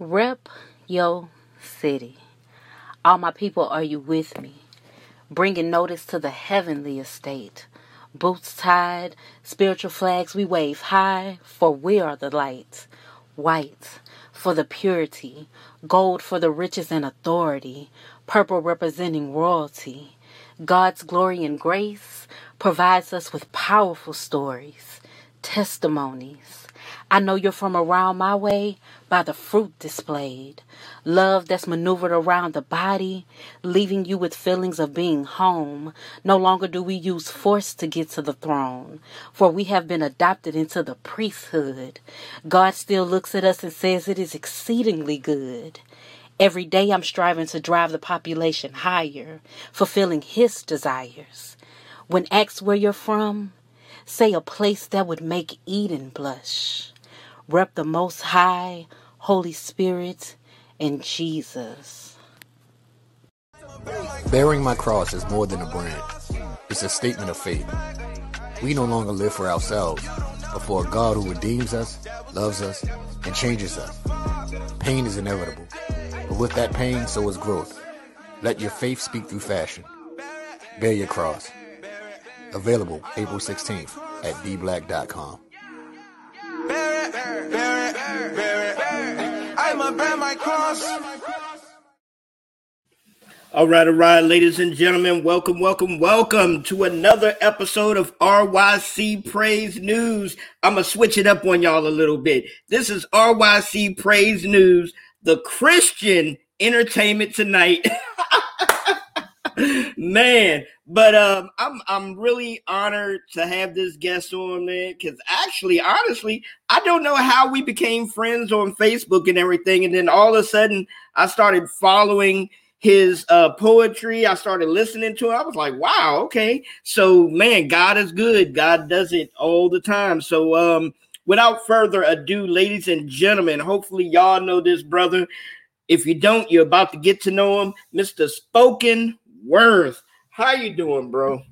Rep yo city. All my people, are you with me? Bringing notice to the heavenly estate. Boots tied, spiritual flags we wave high, for we are the light. White for the purity, gold for the riches and authority, purple representing royalty. God's glory and grace provides us with powerful stories, testimonies, I know you're from around my way by the fruit displayed. Love that's maneuvered around the body, leaving you with feelings of being home. No longer do we use force to get to the throne, for we have been adopted into the priesthood. God still looks at us and says it is exceedingly good. Every day I'm striving to drive the population higher, fulfilling His desires. When asked where you're from, say a place that would make Eden blush rep the Most High, Holy Spirit, and Jesus. Bearing my cross is more than a brand, it's a statement of faith. We no longer live for ourselves, but for a God who redeems us, loves us, and changes us. Pain is inevitable, but with that pain, so is growth. Let your faith speak through fashion. Bear your cross. Available April 16th at dblack.com. I'ma bear my cross. All right, all right, ladies and gentlemen, welcome, welcome, welcome to another episode of RYC Praise News. I'm gonna switch it up on y'all a little bit. This is RYC Praise News, the Christian entertainment tonight. man. But um, I'm I'm really honored to have this guest on, man. Because actually, honestly, I don't know how we became friends on Facebook and everything, and then all of a sudden, I started following his uh, poetry. I started listening to it. I was like, wow, okay. So, man, God is good. God does it all the time. So, um, without further ado, ladies and gentlemen, hopefully y'all know this brother. If you don't, you're about to get to know him, Mr. Spoken Worth. How you doing, bro?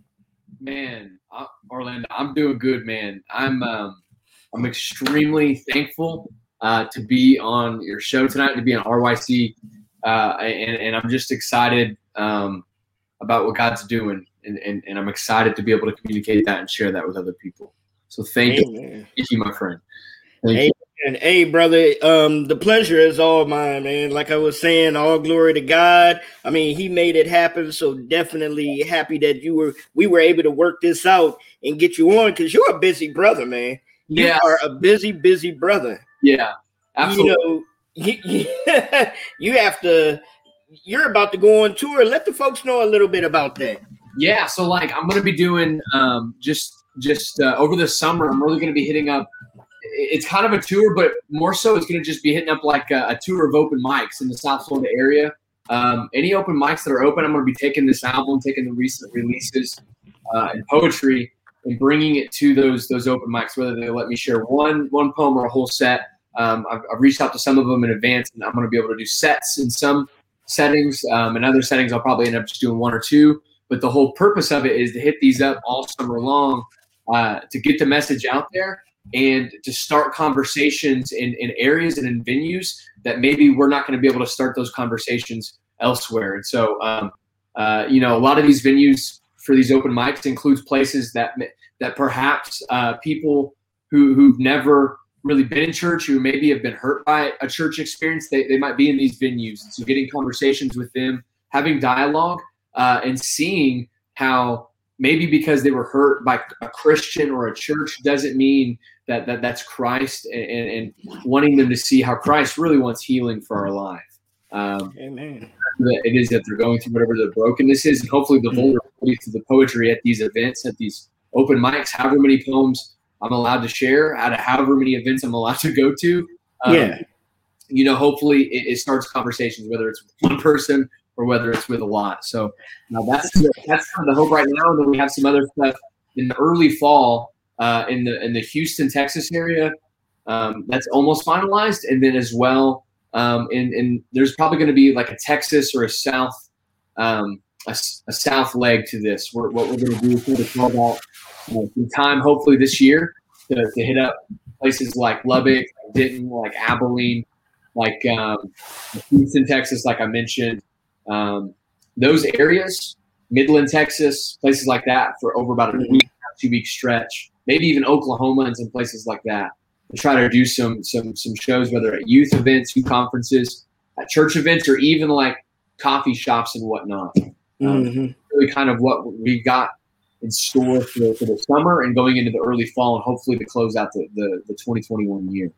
Man, uh, Orlando, I'm doing good, man. I'm um, I'm extremely thankful uh, to be on your show tonight, to be on RYC, uh, and, and I'm just excited um, about what God's doing, and, and, and I'm excited to be able to communicate that and share that with other people. So thank Amen. you, thank you, my friend. Thank you. And hey, brother, um, the pleasure is all mine, man. Like I was saying, all glory to God. I mean, He made it happen. So definitely happy that you were we were able to work this out and get you on because you're a busy brother, man. You yeah. are a busy, busy brother. Yeah, absolutely. You know, you, you have to. You're about to go on tour. Let the folks know a little bit about that. Yeah, so like I'm gonna be doing um, just just uh, over the summer. I'm really gonna be hitting up it's kind of a tour, but more so it's going to just be hitting up like a, a, tour of open mics in the South Florida area. Um, any open mics that are open, I'm going to be taking this album, taking the recent releases uh, and poetry, and bringing it to those those open mics. Whether they let me share one one poem or a whole set, um, I've, I've, reached out to some of them in advance, and I'm going to be able to do sets in some settings. Um, in other settings, I'll probably end up just doing one or two. But the whole purpose of it is to hit these up all summer long uh, to get the message out there and to start conversations in, in areas and in venues that maybe we're not going to be able to start those conversations elsewhere. And so, um, uh, you know, a lot of these venues for these open mics includes places that that perhaps uh, people who who've never really been in church, who maybe have been hurt by a church experience, they, they might be in these venues. And so, getting conversations with them, having dialogue, uh, and seeing how maybe because they were hurt by a Christian or a church doesn't mean that, that that's Christ and, and, wanting them to see how Christ really wants healing for our life. Um, Amen. It is that they're going through whatever the brokenness is, and hopefully the mm-hmm. vulnerability to the poetry at these events, at these open mics, however many poems I'm allowed to share, out of however many events I'm allowed to go to. Um, yeah. You know, hopefully it, it starts conversations, whether it's with one person or whether it's with a lot. So uh, that's that's kind of the hope right now. And then we have some other stuff in the early fall uh, in the in the Houston, Texas area. Um, that's almost finalized, and then as well, um, and, and there's probably going to be like a Texas or a South um, a, a, South leg to this. We're, what we're going to do to call out uh, time, hopefully this year, to, to hit up places like Lubbock, Denton, like Abilene, like um, Houston, Texas, like I mentioned. Um, those areas, Midland, Texas, places like that, for over about a week, two week stretch. Maybe even Oklahoma and some places like that. To try to do some some some shows, whether at youth events, youth conferences, at church events, or even like coffee shops and whatnot. Um, Mhm. really kind of what we got in store for the, for the summer and going into the early fall and hopefully to close out the, the, the 2021 year.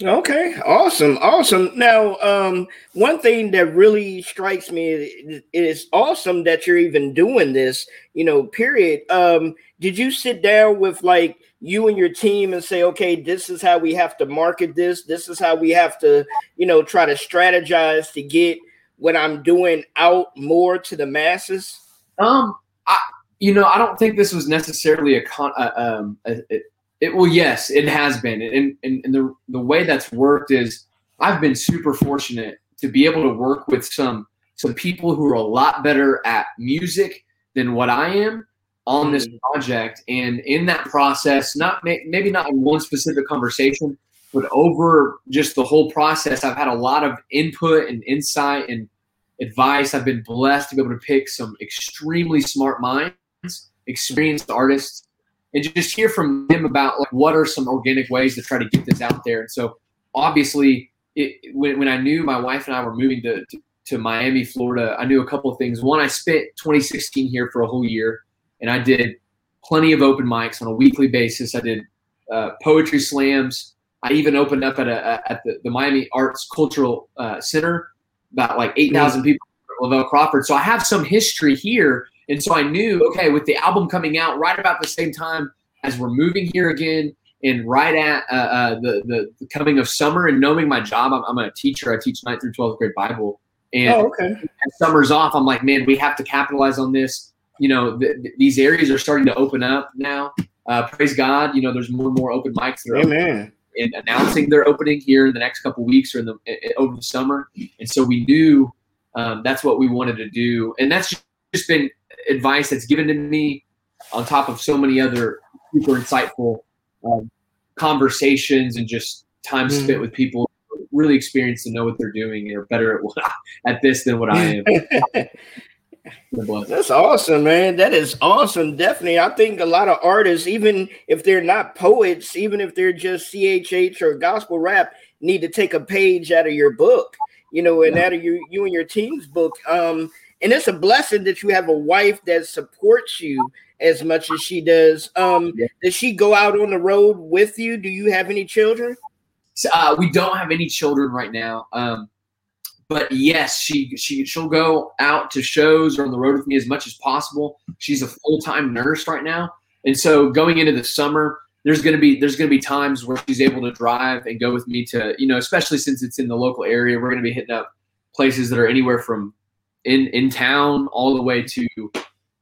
Okay, awesome, awesome. Now, um, one thing that really strikes me is awesome that you're even doing this. You know, period. Um, did you sit down with like you and your team and say, okay, this is how we have to market this. This is how we have to, you know, try to strategize to get what I'm doing out more to the masses. Um, I, you know, I don't think this was necessarily a con. Uh, um, a, it, it, well, yes, it has been, and, and and the the way that's worked is I've been super fortunate to be able to work with some some people who are a lot better at music than what I am on this mm-hmm. project, and in that process, not may, maybe not in one specific conversation, but over just the whole process, I've had a lot of input and insight and advice. I've been blessed to be able to pick some extremely smart minds, experienced artists, and just hear from them about like what are some organic ways to try to get this out there. And so, obviously, it, when, when I knew my wife and I were moving to, to, to Miami, Florida, I knew a couple of things. One, I spent 2016 here for a whole year, and I did plenty of open mics on a weekly basis. I did uh, poetry slams. I even opened up at a at the, the Miami Arts Cultural uh, Center, about like eight thousand people. Lavell Crawford. So I have some history here, and so I knew okay with the album coming out right about the same time as we're moving here again, and right at uh, uh, the, the the coming of summer, and knowing my job, I'm, I'm a teacher. I teach ninth through twelfth grade Bible, and Oh, okay. summer's off, I'm like, man, we have to capitalize on this. You know, th- th- these areas are starting to open up now. Uh, praise God. You know, there's more and more open mics that are Amen. and announcing their opening here in the next couple weeks or in the i- i- over the summer. And so we knew um, that's what we wanted to do, and that's just been advice that's given to me on top of so many other super insightful um, conversations and just time Mhm. spent with people really experienced and know what they're doing and are better at what at this than what I am. That's awesome, man. That is awesome. Definitely. I think a lot of artists, even if they're not poets, even if they're just CHH or gospel rap, need to take a page out of your book, you know, and Yeah. out of you, you and your team's book. Um, and it's a blessing that you have a wife that supports you as much as she does. Um, Yeah. does she go out on the road with you? Do you have any children? Uh, we don't have any children right now. Um, but yes, she she she'll go out to shows or on the road with me as much as possible. She's a full time nurse right now, and so going into the summer, there's gonna be there's gonna be times where she's able to drive and go with me to you know, especially since it's in the local area. We're gonna be hitting up places that are anywhere from in in town all the way to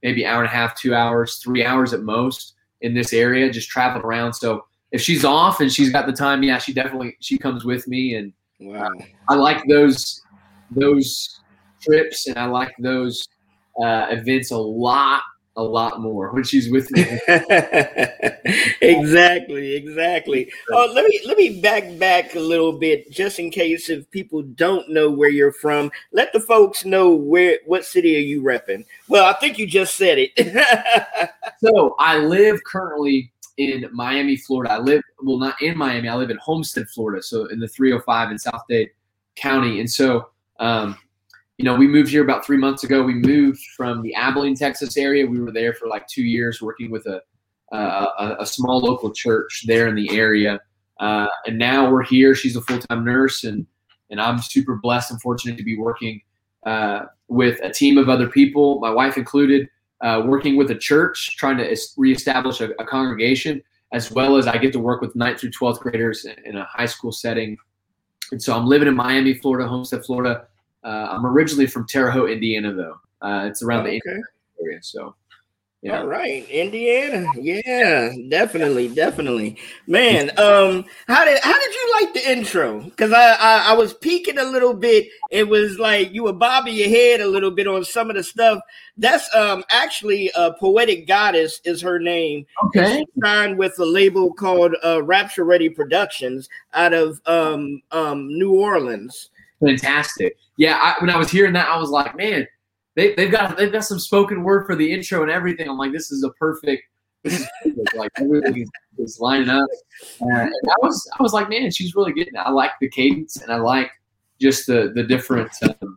maybe hour and a half, two hours, three hours at most in this area, just traveling around. So if she's off and she's got the time, yeah, she definitely she comes with me, and Wow. I like those those trips and I like those uh, events a lot, a lot more when she's with me. exactly, exactly. Oh, let me let me back back a little bit, just in case if people don't know where you're from. Let the folks know where what city are you repping. Well, I think you just said it. so I live currently in Miami, Florida. I live well, not in Miami. I live in Homestead, Florida, so in the 305 in South Dade County, and so. Um, you know, we moved here about three months ago. We moved from the Abilene, Texas area. We were there for like two years working with a a, a small local church there in the area, uh, and now we're here. She's a full time nurse, and and I'm super blessed and fortunate to be working uh, with a team of other people, my wife included, uh, working with a church, trying to es- reestablish a, a congregation, as well as I get to work with ninth through twelfth graders in a high school setting. And so I'm living in Miami, Florida, Homestead, Florida. Uh, I'm originally from Terre Haute, Indiana, though. Uh, it's around the okay. area. So Yeah. All right, Indiana. Yeah, definitely, definitely. Man, um, how did how did you like the intro? Because I, I, I was peeking a little bit. It was like you were bobbing your head a little bit on some of the stuff. That's um actually a poetic goddess is her name. Okay. She signed with a label called uh, Rapture Ready Productions out of um um New Orleans. Fantastic. Yeah, I, when I was hearing that, I was like, man they, they've got they've got some spoken word for the intro and everything. I'm like, this is a perfect. This is perfect. like everything is, is lining up. I was I was like, man, she's really getting. I like the cadence and I like just the the different um,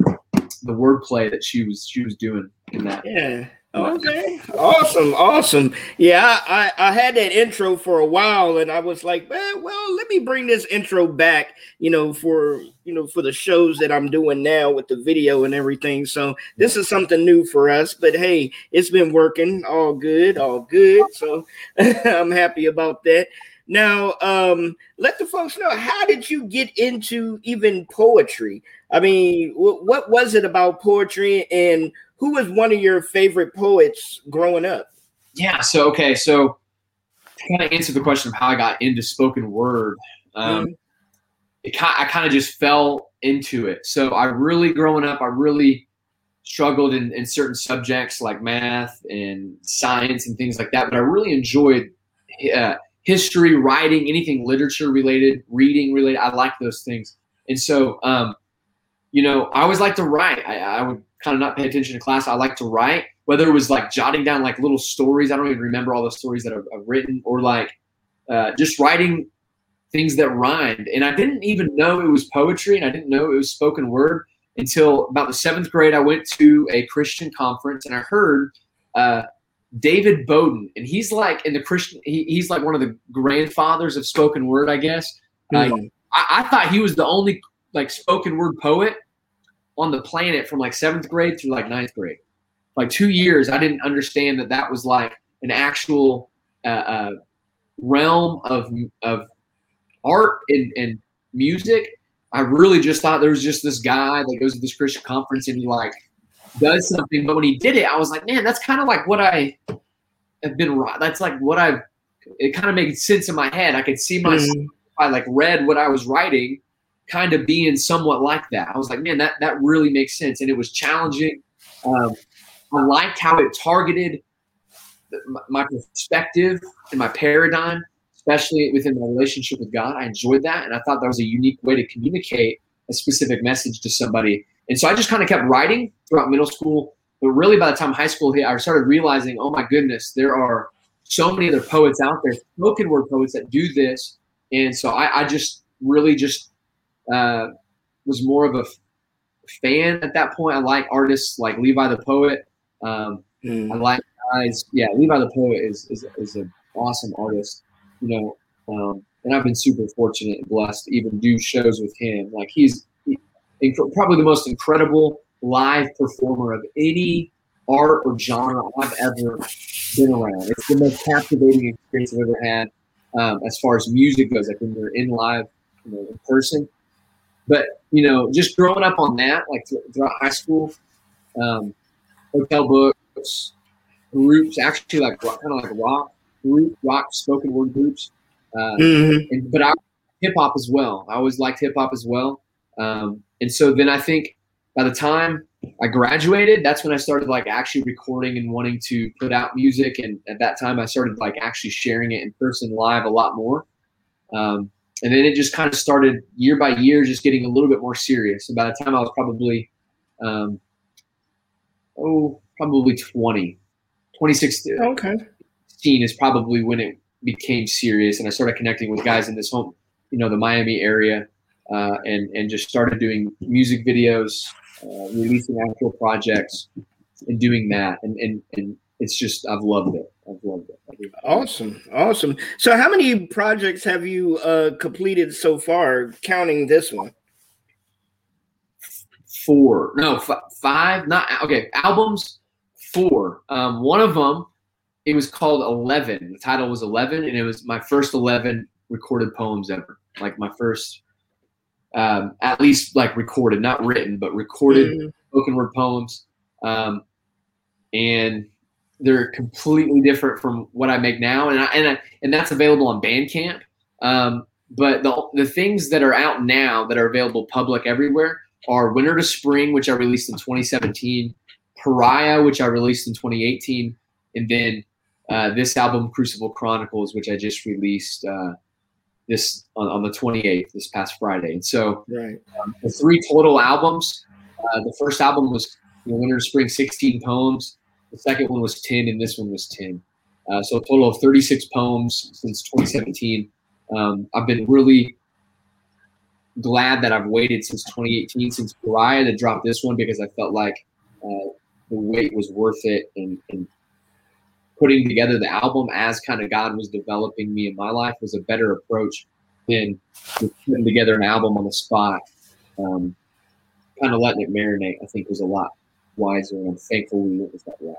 the wordplay that she was she was doing in that. Yeah. Okay, awesome, awesome. Yeah, I, I had that intro for a while, and I was like, well, well, let me bring this intro back, you know, for you know for the shows that I'm doing now with the video and everything. So this is something new for us, but hey, it's been working, all good, all good. So I'm happy about that. Now, um, let the folks know how did you get into even poetry? I mean, w- what was it about poetry and who was one of your favorite poets growing up? Yeah. So okay. So to kind of answer the question of how I got into spoken word, um, mm-hmm. it I kind of just fell into it. So I really growing up, I really struggled in, in certain subjects like math and science and things like that. But I really enjoyed uh, history, writing, anything literature related, reading related. I like those things. And so, um, you know, I always like to write. I, I would kind of not pay attention to class. I like to write, whether it was like jotting down like little stories. I don't even remember all the stories that I've, I've written, or like uh, just writing things that rhymed. And I didn't even know it was poetry, and I didn't know it was spoken word until about the seventh grade. I went to a Christian conference, and I heard. Uh, David Bowden, and he's like in the Christian. He, he's like one of the grandfathers of spoken word, I guess. Mm-hmm. Uh, I, I, thought he was the only like spoken word poet on the planet from like seventh grade through like ninth grade. Like two years, I didn't understand that that was like an actual uh, uh, realm of of art and, and music. I really just thought there was just this guy that goes to this Christian conference and he like does something. But when he did it, I was like, man, that's kind of like what I have been. Right that's like what I've. It kind of made sense in my head. I could see myself mm. I like read what I was writing kind of being somewhat like that. I was like, man, that that really makes sense, and it was challenging. Um, I liked how it targeted my perspective and my paradigm, especially within my relationship with God. I enjoyed that, and I thought that was a unique way to communicate a specific message to somebody. And so I just kind of kept writing throughout middle school. But really, by the time high school hit, I started realizing, oh my goodness, there are so many other poets out there, spoken word poets that do this. And so I, I just really just uh, was more of a fan at that point. I like artists like Levi the Poet. Um, mm. I like guys. Yeah, Levi the Poet is is, is an awesome artist. You know, um, and I've been super fortunate and blessed to even do shows with him. Like he's he, probably the most incredible live performer of any art or genre I've ever been around. It's the most captivating experience I've ever had um, as far as music goes. Like when you're in live, you know, in person. But you know, just growing up on that, like throughout high school, um, hotel books, groups, actually like kind of like rock group, rock spoken word groups. Uh, mm-hmm. and, but I hip hop as well. I always liked hip hop as well. Um, and so then I think by the time I graduated, that's when I started like actually recording and wanting to put out music. And at that time, I started like actually sharing it in person live a lot more. Um, and then it just kind of started year by year, just getting a little bit more serious. And by the time I was probably, um, oh, probably 20, 2016. Okay. is probably when it became serious, and I started connecting with guys in this home, you know, the Miami area, uh, and and just started doing music videos, uh, releasing actual projects, and doing that, and and and it's just I've loved it. I've loved it. Awesome, awesome. So, how many projects have you uh, completed so far, counting this one? Four, no, f- five. Not okay. Albums, four. Um, one of them, it was called Eleven. The title was Eleven, and it was my first eleven recorded poems ever. Like my first, um, at least like recorded, not written, but recorded mm-hmm. spoken word poems. Um, and they're completely different from what I make now, and I, and I, and that's available on Bandcamp. Um, but the the things that are out now that are available public everywhere are Winter to Spring, which I released in 2017, Pariah, which I released in 2018, and then uh, this album, Crucible Chronicles, which I just released uh, this on, on, the 28th, this past Friday. And so right. um, the three total albums, uh, the first album was you know, Winter to Spring, 16 poems. The second one was 10, and this one was 10. Uh, so a total of 36 poems since 2017. Um, I've been really glad that I've waited since 2018, since Pariah to drop this one because I felt like uh, the wait was worth it and, and putting together the album as kind of God was developing me in my life was a better approach than putting together an album on the spot. Um, kind of letting it marinate, I think, was a lot wiser, and I'm thankful we went with that route.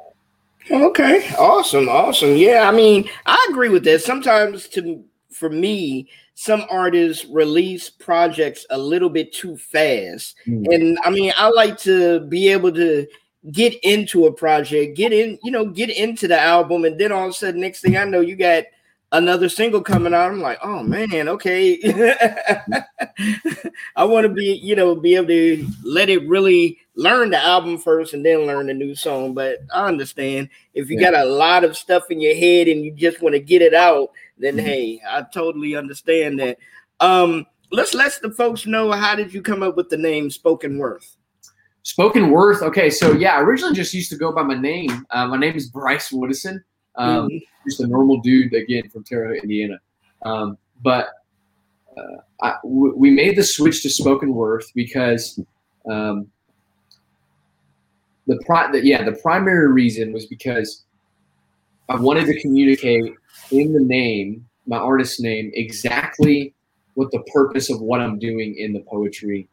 Okay, awesome, awesome. Yeah, I mean, I agree with that. Sometimes, to for me, some artists release projects a little bit too fast, mm. and I mean, I like to be able to get into a project, get in, you know, get into the album, and then all of a sudden, next thing I know, you got another single coming out. I'm like, oh man, okay. I want to be, you know, be able to let it really learn the album first and then learn the new song. But I understand if you yeah. got a lot of stuff in your head and you just want to get it out, then mm-hmm. hey, I totally understand that. Um, let's let the folks know how did you come up with the name Spoken Worth? Spoken Worth. Okay, so yeah, I originally just used to go by my name. Uh, my name is Bryce Woodison. Um, mm-hmm. Just a normal dude again from Terre Haute, Indiana. Um, but uh, I, w- we made the switch to Spoken Worth because um, the pri- the, yeah the primary reason was because I wanted to communicate in the name, my artist name, exactly what the purpose of what I'm doing in the poetry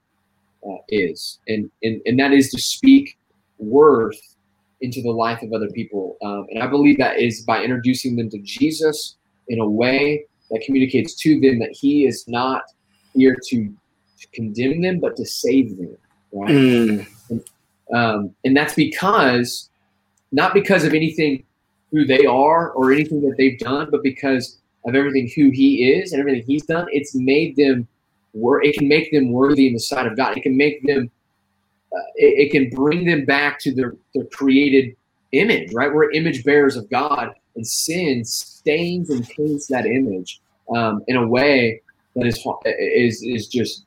uh, is, and, and and that is to speak worth into the life of other people. Um, and I believe that is by introducing them to Jesus in a way that communicates to them that He is not here to, to condemn them, but to save them. Right? Mm. And, um, and that's because, not because of anything who they are or anything that they've done, but because of everything who He is and everything He's done. It's made them. It can make them worthy in the sight of God. It can make them uh, it, it, can bring them back to their, their created image, right? We're image bearers of God, and sin stains and taints that image um, in a way that is is is just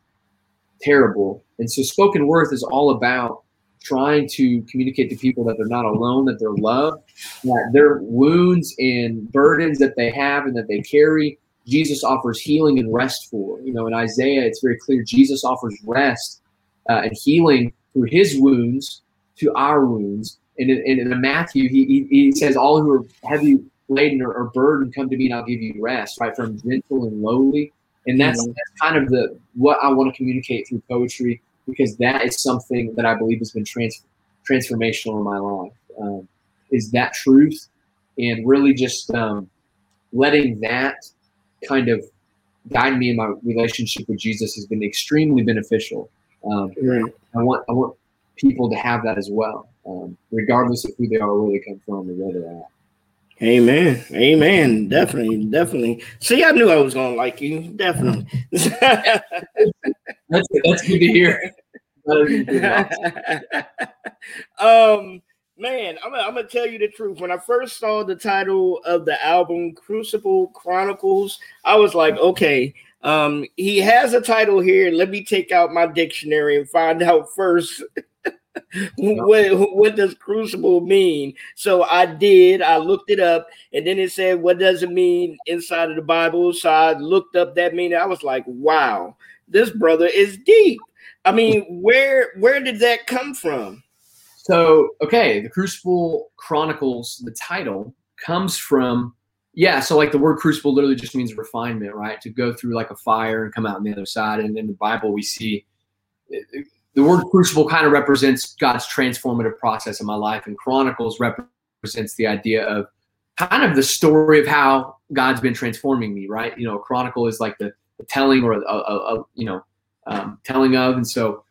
terrible. And so, spoken worth is all about trying to communicate to people that they're not alone, that they're loved, that their wounds and burdens that they have and that they carry, Jesus offers healing and rest for. You know, in Isaiah, it's very clear Jesus offers rest uh, and healing through his wounds to our wounds. And in, in Matthew, he, he, he, says, All who are heavy laden or, or, burdened, come to me and I'll give you rest, right? From gentle and lowly. And that's, mm-hmm. that's kind of the what I want to communicate through poetry because that is something that I believe has been trans, transformational in my life. Um, is that truth and really just um, letting that kind of guide me in my relationship with Jesus has been extremely beneficial. Um, right. I want I want people to have that as well, um, regardless of who they are, where they come from, or where they're at. Amen. Amen. Definitely. Definitely. See, I knew I was gonna like you. Definitely. that's that's good to hear. um, man, I'm, I'm gonna tell you the truth. When I first saw the title of the album, Crucible Chronicles, I was like, okay, um, he has a title here. Let me take out my dictionary and find out first what, what does crucible mean. So I did. I looked it up, and then it said, "What does it mean inside of the Bible?" So I looked up that meaning. I was like, "Wow, this brother is deep." I mean, where where did that come from? So okay, the Crucible Chronicles, the title comes from yeah, so like the word crucible literally just means refinement, right? To go through like a fire and come out on the other side. And in the Bible, we see eh, eh, the word crucible kind of represents God's transformative process in my life, and Chronicles represents the idea of kind of the story of how God's been transforming me, right? You know, a chronicle is like the, the telling or a, a, a you know um, telling of, and so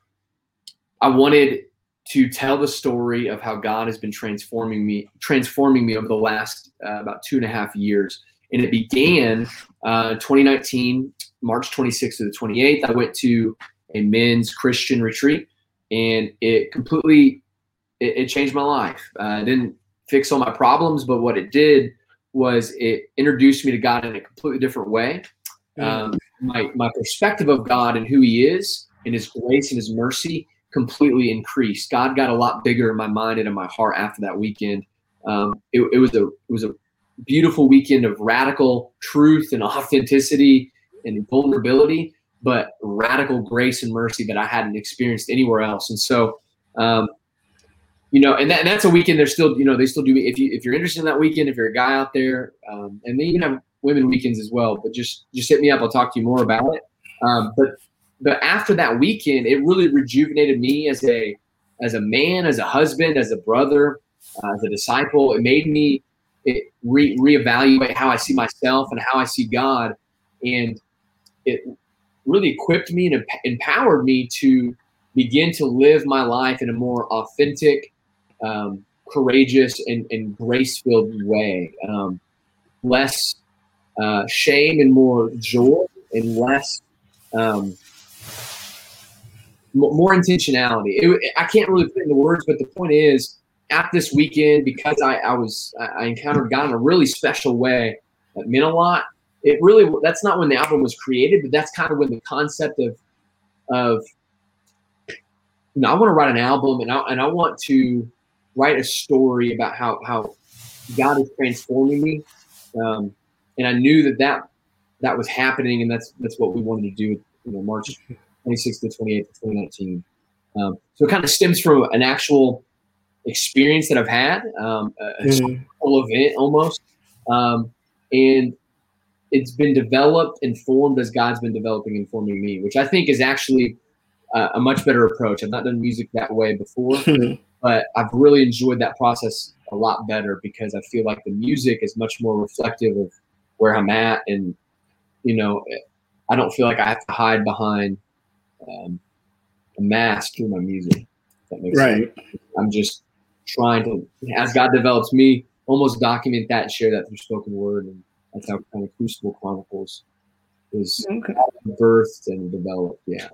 I wanted to tell the story of how God has been transforming me, transforming me over the last uh, about two and a half years. And it began uh, 2019, March 26th to the 28th. I went to a men's Christian retreat, and it completely it, it changed my life. Uh, didn't fix all my problems, but what it did was it introduced me to God in a completely different way. Mm. Um, my my perspective of God and who He is, and His grace and His mercy completely increased. God got a lot bigger in my mind and in my heart after that weekend. Um, it, it, was a it was a beautiful weekend of radical truth and authenticity and vulnerability, but radical grace and mercy that I hadn't experienced anywhere else. And so, um, you know, and, that, and that's a weekend. They're still, you know, they still do. If you if you're interested in that weekend, if you're a guy out there, um, and they even have women weekends as well. But just just hit me up. I'll talk to you more about it. Um, but but after that weekend, it really rejuvenated me as a as a man, as a husband, as a brother, uh, as a disciple. It made me it re- reevaluate how I see myself and how I see God, and it really equipped me and empowered me to begin to live my life in a more authentic, um, courageous, and, and grace filled way. Um, less uh, shame and more joy, and less um, more intentionality. It, I can't really put in the words, but the point is, at this weekend, because I, I was I encountered God in a really special way that meant a lot. It really that's not when the album was created, but that's kind of when the concept of of you know I want to write an album and I and I want to write a story about how how God is transforming me, um, and I knew that that that was happening, and that's that's what we wanted to do. You know, March 26th to 28th, 2019. Um, so it kind of stems from an actual experience that I've had, um, a mm. event almost. Um, and it's been developed and formed as God's been developing and forming me, which I think is actually uh, a much better approach. I've not done music that way before, but I've really enjoyed that process a lot better because I feel like the music is much more reflective of where I'm at. And, you know, I don't feel like I have to hide behind um, a mask through my music. That makes right. Sense. I'm just trying to, as God develops me, almost document that and share that through spoken word. And that's how kind of Crucible Chronicles is okay. birthed and developed. Yeah.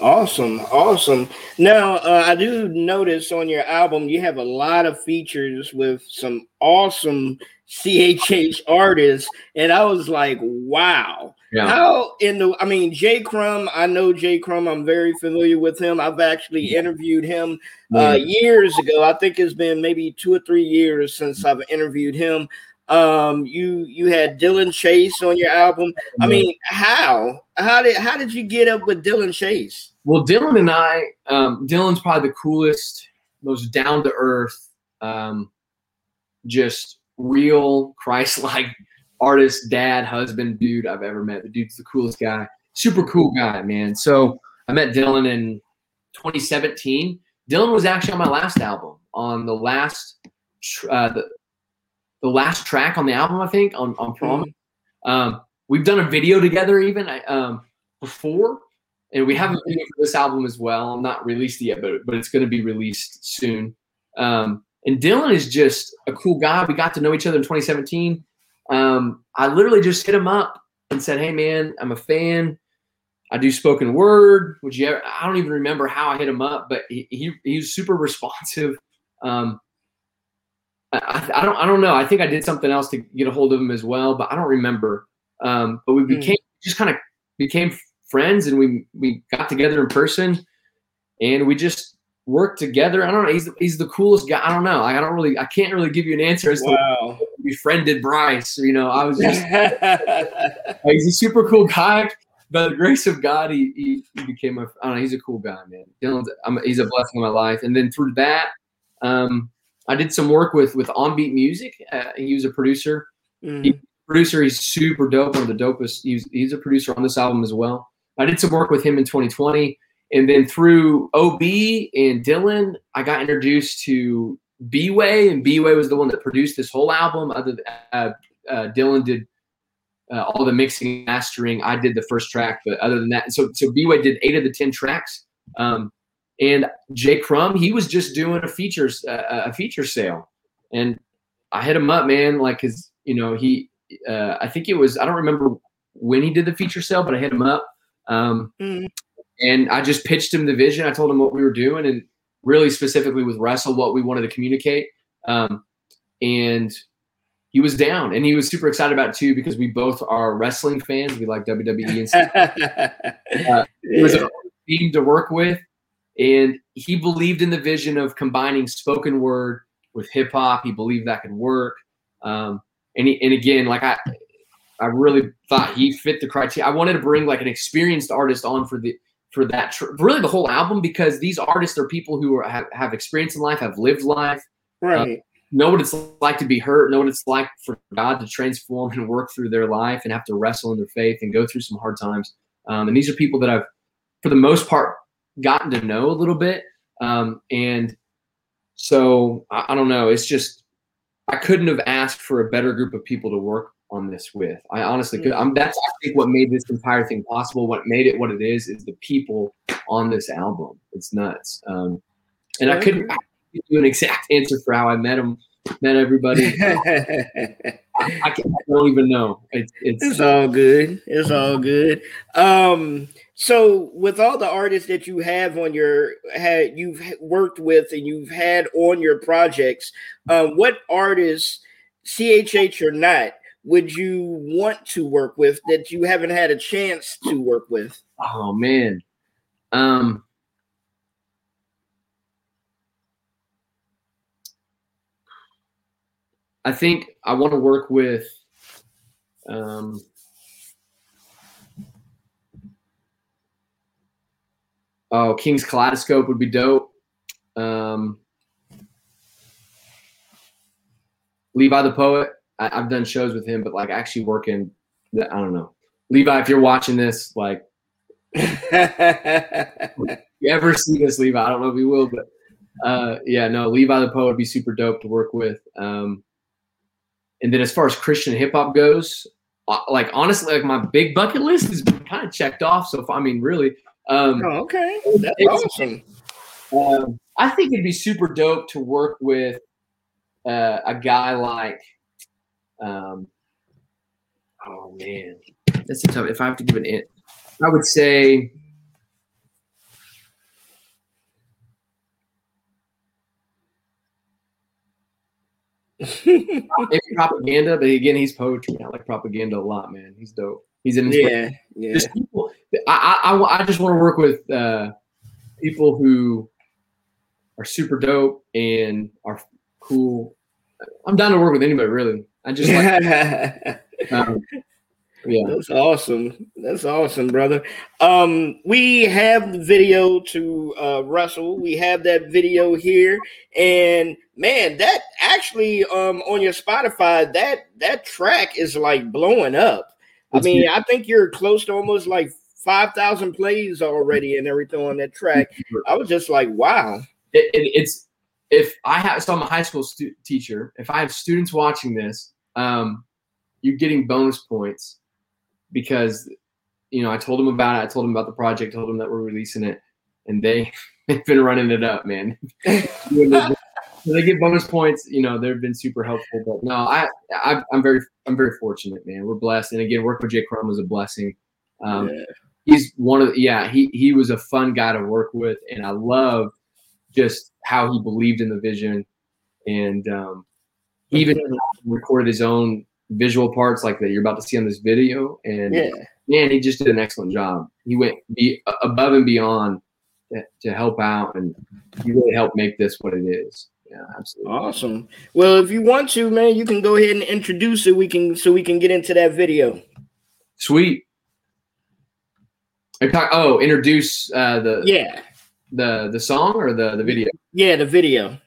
Awesome, awesome. Now, uh, I do notice on your album you have a lot of features with some awesome CHH artists, and I was like, wow. Yeah. How in the I mean J. Crumb. I know J. Crumb. I'm very familiar with him. I've actually interviewed him uh, years ago. I think it's been maybe two or three years since I've interviewed him. Um, you you had Dylan Chase on your album. I mean, how how did how did you get up with Dylan Chase? Well, Dylan and I, um, Dylan's probably the coolest, most down to earth, um, just real Christ-like artist, dad, husband, dude I've ever met. The dude's the coolest guy, super cool guy, man. So I met Dylan in 2017. Dylan was actually on my last album, on the last uh, the, the last track on the album, I think, on on prom. Mm-hmm. Um, we've done a video together even um, before, and we have a video for this album as well. I'm not released yet, but but it's going to be released soon. Um, and Dylan is just a cool guy. We got to know each other in 2017. Um, I literally just hit him up and said, "Hey, man, I'm a fan. I do spoken word. Would you? Ever, I don't even remember how I hit him up, but he he, he was super responsive. Um, I, I, don't I don't know. I think I did something else to get a hold of him as well, but I don't remember. Um, but we hmm. became mm. just kind of became friends, and we we got together in person, and we just worked together. I don't know. He's he's the coolest guy. I don't know. I don't really I can't really give you an answer as wow. to befriended Bryce. You know, I was just he's a super cool guy. By the grace of God, he, he, he became a. I don't know. He's a cool guy, man. Dylan's. I'm, he's a blessing in my life. And then through that, um, I did some work with with Onbeat Music. Uh, he was a producer. Mm. He, producer. He's super dope. One of the dopest. He's he's a producer on this album as well. I did some work with him in 2020, and then through OB and Dylan, I got introduced to B-Way, and B-Way was the one that produced this whole album. Other uh, uh, Dylan did uh, all the mixing and mastering. I did the first track, but other than that, so so B-Way did eight of the ten tracks. Um, and Jay Crum, he was just doing a features uh, a feature sale, and I hit him up, man, like his, you know, he, uh, I think it was, I don't remember when he did the feature sale, but I hit him up, um, mm. and I just pitched him the vision. I told him what we were doing, and really specifically with Wrestle, what we wanted to communicate, um, and he was down and he was super excited about it too because we both are wrestling fans. We like WWE and stuff. uh, it was a team to work with, and he believed in the vision of combining spoken word with hip hop. He believed that could work. Um, and he, and again, like I, I really thought he fit the criteria. I wanted to bring like an experienced artist on for the for that tr- really the whole album because these artists are people who are, have, have experience in life, have lived life, right. Uh, know what it's like to be hurt, know what it's like for God to transform and work through their life and have to wrestle in their faith and go through some hard times. Um, and these are people that I've, for the most part, gotten to know a little bit. Um, and so I, I, don't know. It's just I couldn't have asked for a better group of people to work on this with. I honestly could. I'm, that's I think what made this entire thing possible. What made it what it is is the people on this album. It's nuts. Um, and I couldn't do an exact answer for how I met them met everybody. I, I, don't even know. It's, it's, it's all good. It's all good. Um, so with all the artists that you have on your had you've worked with and you've had on your projects, um, what artists, CHH or not, would you want to work with that you haven't had a chance to work with? Oh man. Um I think I want to work with um, oh King's Kaleidoscope would be dope. Um, Levi the Poet. I, have done shows with him, but like actually working, I don't know. Levi, if you're watching this, like, you ever see this, Levi? I don't know if you will, but uh, yeah, no, Levi the Poet would be super dope to work with. Um, and then as far as Christian hip hop goes, uh, like honestly, like my big bucket list is kind of checked off. So if, I mean, really, um, oh, okay, that's awesome. Um, I think it'd be super dope to work with uh, a guy like, um, oh man, that's a tough. If I have to give an, I would say Maybe propaganda, but again, he's poetry. I like propaganda a lot, man. He's dope. He's in yeah, yeah. Just people, I, I, I just want to work with uh, people who are super dope and are cool. I'm down to work with anybody, really. I just like. um, yeah, that's awesome. That's awesome, brother. Um, we have the video to uh, Wrestle. We have that video here, and man, that actually um on your Spotify that that track is like blowing up. I mean, I think you're close to almost like five thousand plays already and everything on that track. I was just like, wow. It, it, it's if I have so I'm a high school stu- teacher. If I have students watching this, um, you're getting bonus points because you know I told them about it. I told them about the project. Told them that we're releasing it, and they they've been running it up, man. they get bonus points. You know, they've been super helpful. But no, I, I am very I'm very fortunate, man. We're blessed, and again, working with Jay Crum was a blessing. Um, yeah. He's one of the, yeah he he was a fun guy to work with, and I love just how he believed in the vision, and um, even recorded his own visual parts like that you're about to see on this video. And yeah. man, he just did an excellent job. He went be, above and beyond to, help out, and he really helped make this what it is. Yeah, absolutely. Awesome. Well, if you want to, man, you can go ahead and introduce it. We can so we can get into that video. Sweet. Oh, introduce uh, the yeah the the song or the the video. Yeah, the video.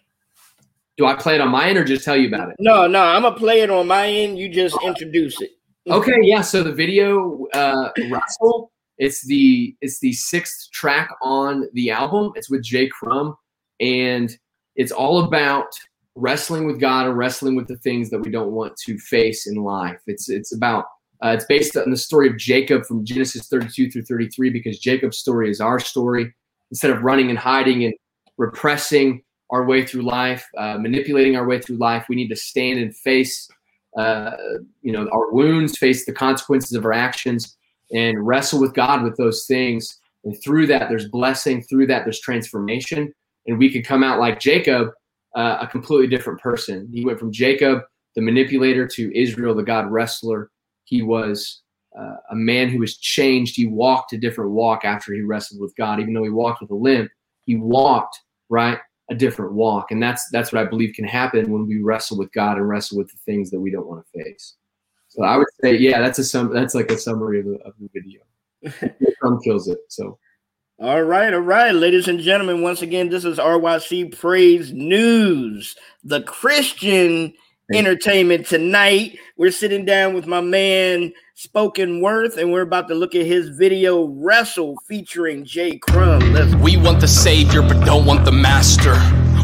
Do I play it on my end or just tell you about it? No, no, I'm gonna play it on my end. You just introduce it. Okay, yeah. So the video, uh, Wrestle, it's the it's the sixth track on the album. It's with Jay Crum, and it's all about wrestling with God and wrestling with the things that we don't want to face in life. It's it's about uh, it's based on the story of Jacob from Genesis 32 through 33 because Jacob's story is our story. instead of running and hiding and repressing our way through life, uh, manipulating our way through life. We need to stand and face, uh, you know, our wounds, face the consequences of our actions, and wrestle with God with those things. And through that, there's blessing. Through that, there's transformation, and we could come out like Jacob, uh, a completely different person. He went from Jacob, the manipulator, to Israel, the God wrestler. He was uh, a man who was changed. He walked a different walk after he wrestled with God. Even though he walked with a limp, he walked right a different walk, and that's that's what I believe can happen when we wrestle with God and wrestle with the things that we don't want to face. So I would say, yeah, that's a sum. That's like a summary of the, of the video. Some kills it. So. All right, all right, ladies and gentlemen. Once again, this is RYC Praise News, the Christian entertainment tonight. We're sitting down with my man Spoken Worth, and we're about to look at his video Wrestle featuring Jay Crumb. Let's- we want the savior, but don't want the master.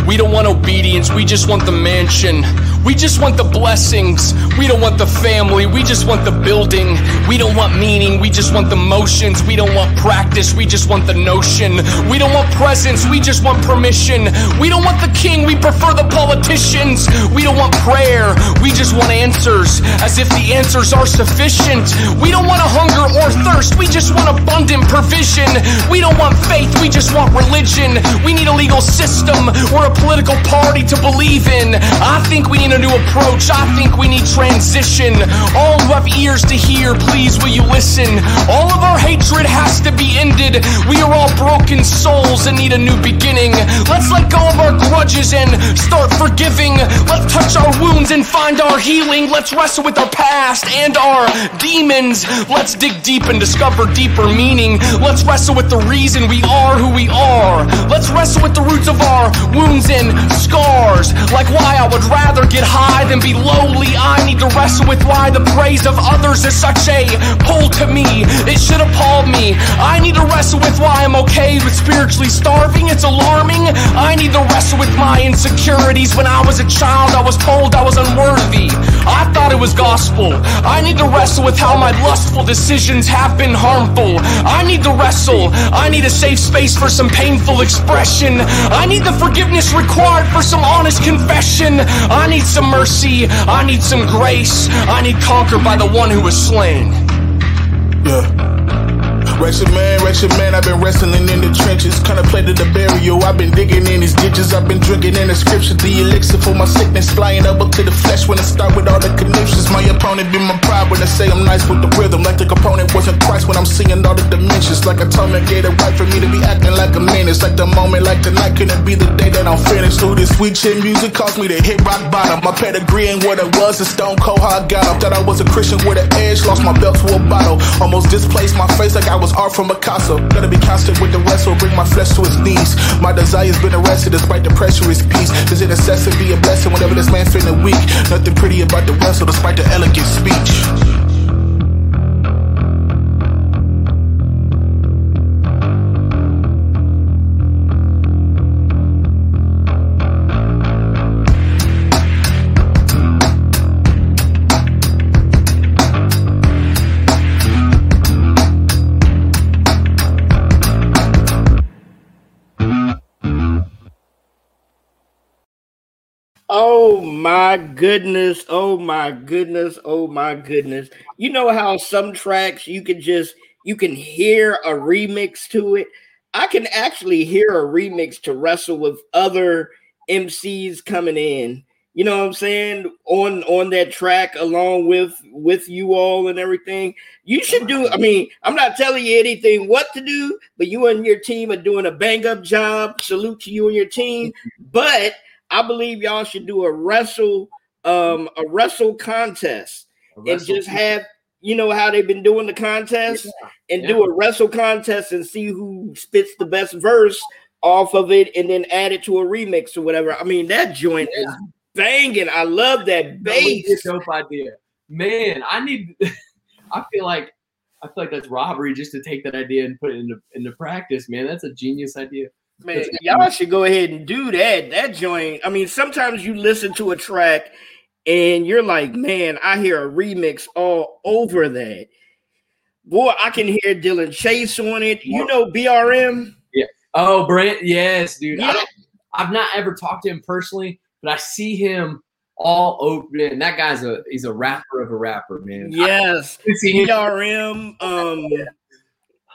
We don't want obedience, we just want the mansion. We just want the blessings. We don't want the family, we just want the building. We don't want meaning, we just want the motions. We don't want practice, we just want the notion. We don't want presence, we just want permission. We don't want the king, we prefer the politicians. We don't want prayer, we just want answers, as if the answers are sufficient. We don't want a hunger or thirst, we just want abundant provision. We don't want faith, we just want religion. We need a legal system or a political party to believe in. I think we need a new approach. I think we need transition. All who have ears to hear, please will you listen? All of our hatred has to be ended. We are all broken souls and need a new beginning. Let's let go of our grudges and start forgiving. Let's touch our wounds and find our healing. Let's wrestle with our past and our demons. Let's dig deep and discover deeper meaning. Let's wrestle with the reason we are who we are. Let's wrestle with the roots of our wounds and scars. Like why I would rather get high than be lowly. I need to wrestle with why the praise of others is such a pull to me. It should appall me. I need to wrestle with why I'm okay with spiritually starving. It's alarming. I need to wrestle with my insecurities. When I was a child, I was told I was unworthy. I thought it was gospel. I need to wrestle with how my lustful decisions have been harmful. I need to wrestle. I need a safe space for some painful expression. I need the forgiveness required for some honest confession. I need some mercy. I need some grace. I need conquered by the one who was slain. Yeah. Wretched man, wretched man, I've been wrestling in the trenches. Contemplated the burial, I've been digging in these ditches. I've been drinking in the scriptures, the elixir for my sickness. Flying up, up to the flesh when I start with all the conniptions. My opponent be my pride when I say I'm nice with the rhythm. Like the component wasn't Christ when I'm seeing all the dimensions. Like atonement gave it right for me to be acting like a menace. Like the moment, like tonight, couldn't be the day that I'm finished. Through this sweet chin music caused me to hit rock bottom. My pedigree ain't what it was, and stone cold how I got up. Thought I was a Christian with an edge, lost my belt to a bottle. Almost displaced my face like I was art from Picasso. Gotta be constant with the rest wrestle, bring my flesh to its knees. My desire's been arrested despite the pressure is peace. Is it necessary be a blessing whenever this man feeling weak? Nothing pretty about the wrestle despite the elegant speech. Oh my goodness. Oh my goodness. Oh my goodness. You know how some tracks you can just you can hear a remix to it. I can actually hear a remix to wrestle with other MCs coming in. You know what I'm saying? On on that track along with with you all and everything. You should do I mean, I'm not telling you anything what to do, but you and your team are doing a bang up job. Salute to you and your team. But I believe y'all should do a wrestle, um, a wrestle contest and just have you know how they've been doing the contest yeah. and yeah. do a wrestle contest and see who spits the best verse off of it and then add it to a remix or whatever. I mean, that joint yeah. is banging. I love that bass. Dope idea, man. I need. I feel like I feel like that's robbery just to take that idea and put it into into practice, man. That's a genius idea. Man, y'all should go ahead and do that. That joint. I mean, sometimes you listen to a track and you're like, man, I hear a remix all over that. Boy, I can hear Dylan Chase on it. You know BRM? Yeah. Oh, Brent, yes, dude. Yeah. I I've not ever talked to him personally, but I see him all over. And that guy's a he's a rapper of a rapper, man. Yes. BRM. Um,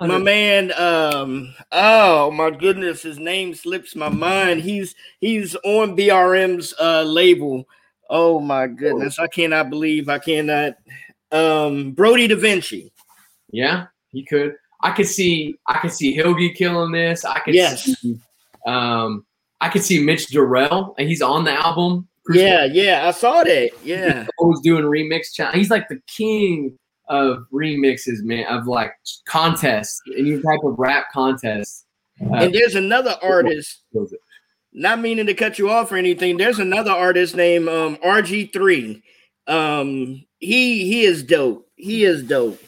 my man. Um, oh my goodness, his name slips my mind. He's he's on BRM's uh label. Oh my goodness, I cannot believe I cannot. Um, Brody Da Vinci. Yeah, he could. I could see. I could see Hilgi killing this. I could. Yes. See, um, I could see Mitch Durrell, and he's on the album. Yeah, yeah, I saw that. Yeah. Always doing remix challenge. He's like the king of remixes, man. Of like contests, any type of rap contest. Uh, And there's another artist, not meaning to cut you off or anything. There's another artist named um, RG3. Um, he he is dope. He is dope.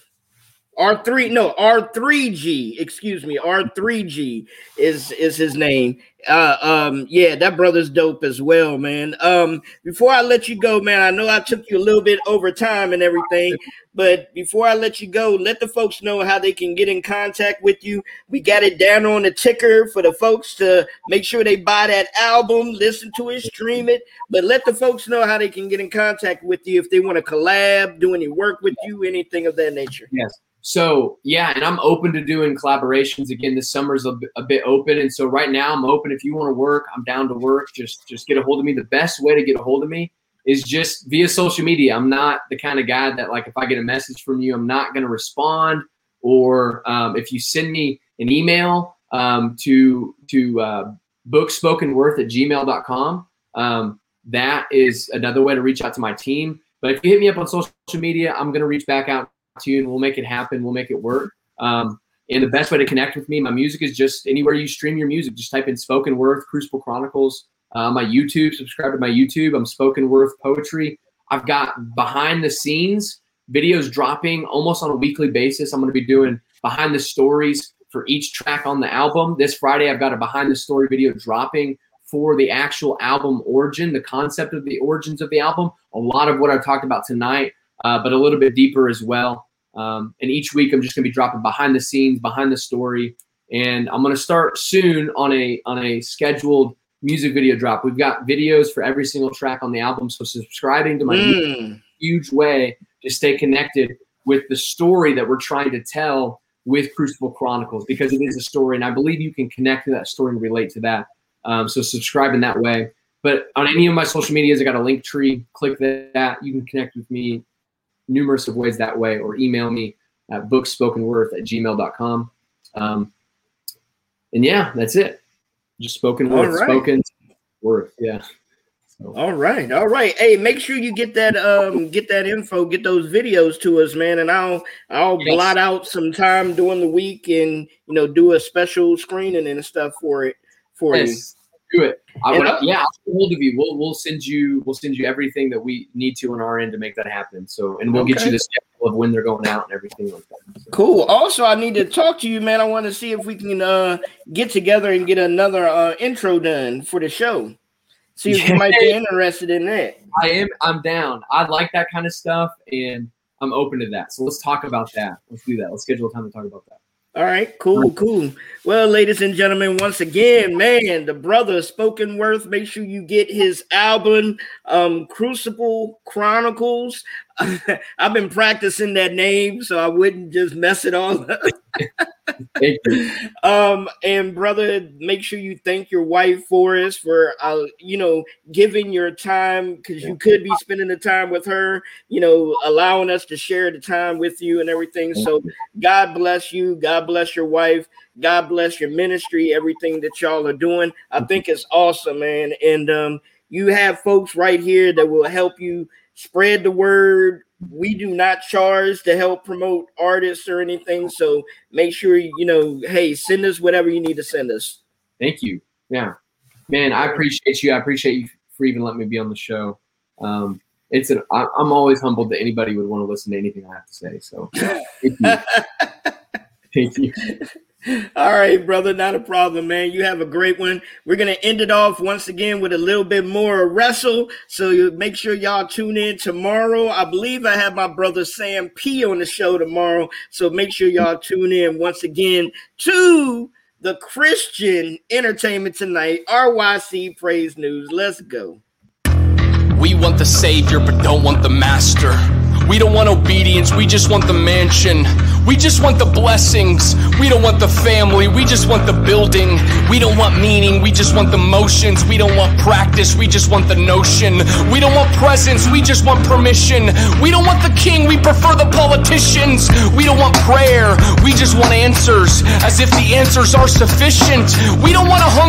R3 no R3G, excuse me, R3G is is his name. Uh um yeah, that brother's dope as well, man. Um before I let you go, man, I know I took you a little bit over time and everything, but before I let you go, let the folks know how they can get in contact with you. We got it down on the ticker for the folks to make sure they buy that album, listen to it, stream it, but let the folks know how they can get in contact with you if they want to collab, do any work with you, anything of that nature. Yes. So yeah, and I'm open to doing collaborations again. This summer's a, bit- open, and so right now I'm open. If you want to work, I'm down to work. Just just get a hold of me. The best way to get a hold of me is just via social media. I'm not the kind of guy that like if I get a message from you, I'm not going to respond. Or um, if you send me an email um, to to uh, bookspokenworth at gmail.com, um, that is another way to reach out to my team. But if you hit me up on social media, I'm going to reach back out to you and we'll make it happen. We'll make it work. Um, and the best way to connect with me, my music is just anywhere you stream your music. Just type in Spoken Worth, Crucible Chronicles, uh, my YouTube. Subscribe to my YouTube. I'm Spoken Worth Poetry. I've got behind the scenes videos dropping almost on a weekly basis. I'm going to be doing behind the stories for each track on the album. This Friday, I've got a behind the story video dropping for the actual album origin, the concept of the origins of the album. A lot of what I talked about tonight, uh, but a little bit deeper as well. Um, and each week, I'm just going to be dropping behind the scenes, behind the story, and I'm going to start soon on a on a scheduled music video drop. We've got videos for every single track on the album, so subscribing to my Mm. huge way to stay connected with the story that we're trying to tell with Crucible Chronicles because it is a story, and I believe you can connect to that story and relate to that. Um, so subscribe in that way. But on any of my social medias, I got a Linktree. Click that. You can connect with me numerous of ways that way, or email me at bookspokenworth at gmail.com. Um, and yeah, that's it. Just spoken word, right. spoken worth. Yeah. So, All right, all right. Hey, make sure you get that um get that info, get those videos to us, man, and I'll I'll Yes. blot out some time during the week and you know do a special screening and stuff for it for you. Do it. I would, I- yeah, I'll get hold of you. We'll we'll send you we'll send you everything that we need to on our end to make that happen. So and we'll get you the schedule of when they're going out and everything like that. So, Cool. Also, I need to talk to you, man. I want to see if we can uh get together and get another uh intro done for the show. See if you might be interested in that. I am I'm down. I like that kind of stuff and I'm open to that. So let's talk about that. Let's do that. Let's schedule a time to talk about that. All right, cool, cool. Well, ladies and gentlemen, once again, man, the brother Spoken Worth. Make sure you get his album, um, Crucible Chronicles. I've been practicing that name so I wouldn't just mess it all up. Thank you. Um, and brother, make sure you thank your wife for us for uh, you know, giving your time because you could be spending the time with her, you know, allowing us to share the time with you and everything. So God bless you, God bless your wife, God bless your ministry, everything that y'all are doing. I think it's awesome, man. And um, you have folks right here that will help you spread the word. We do not charge to help promote artists or anything. So make sure you know, hey, send us whatever you need to send us. Thank you. Yeah. Man, I appreciate you. I appreciate you for even letting me be on the show. Um, it's an I, I'm always humbled that anybody would want to listen to anything I have to say. So thank you. thank you. All right, brother, not a problem, man. You have a great one. We're gonna end it off once again with a little bit more wrestle. So you make sure y'all tune in tomorrow. I believe I have my brother Sam P on the show tomorrow. So make sure y'all tune in once again to the Christian Entertainment Tonight, RYC Praise News. Let's go. We want the Savior, but don't want the Master. We don't want obedience, we just want the mansion. We just want the blessings. We don't want the family, we just want the building. We don't want meaning, we just want the motions. We don't want practice, we just want the notion. We don't want presence, we just want permission. We don't want the king, we prefer the politicians. We don't want prayer, we just want answers, as if the answers are sufficient. We don't want a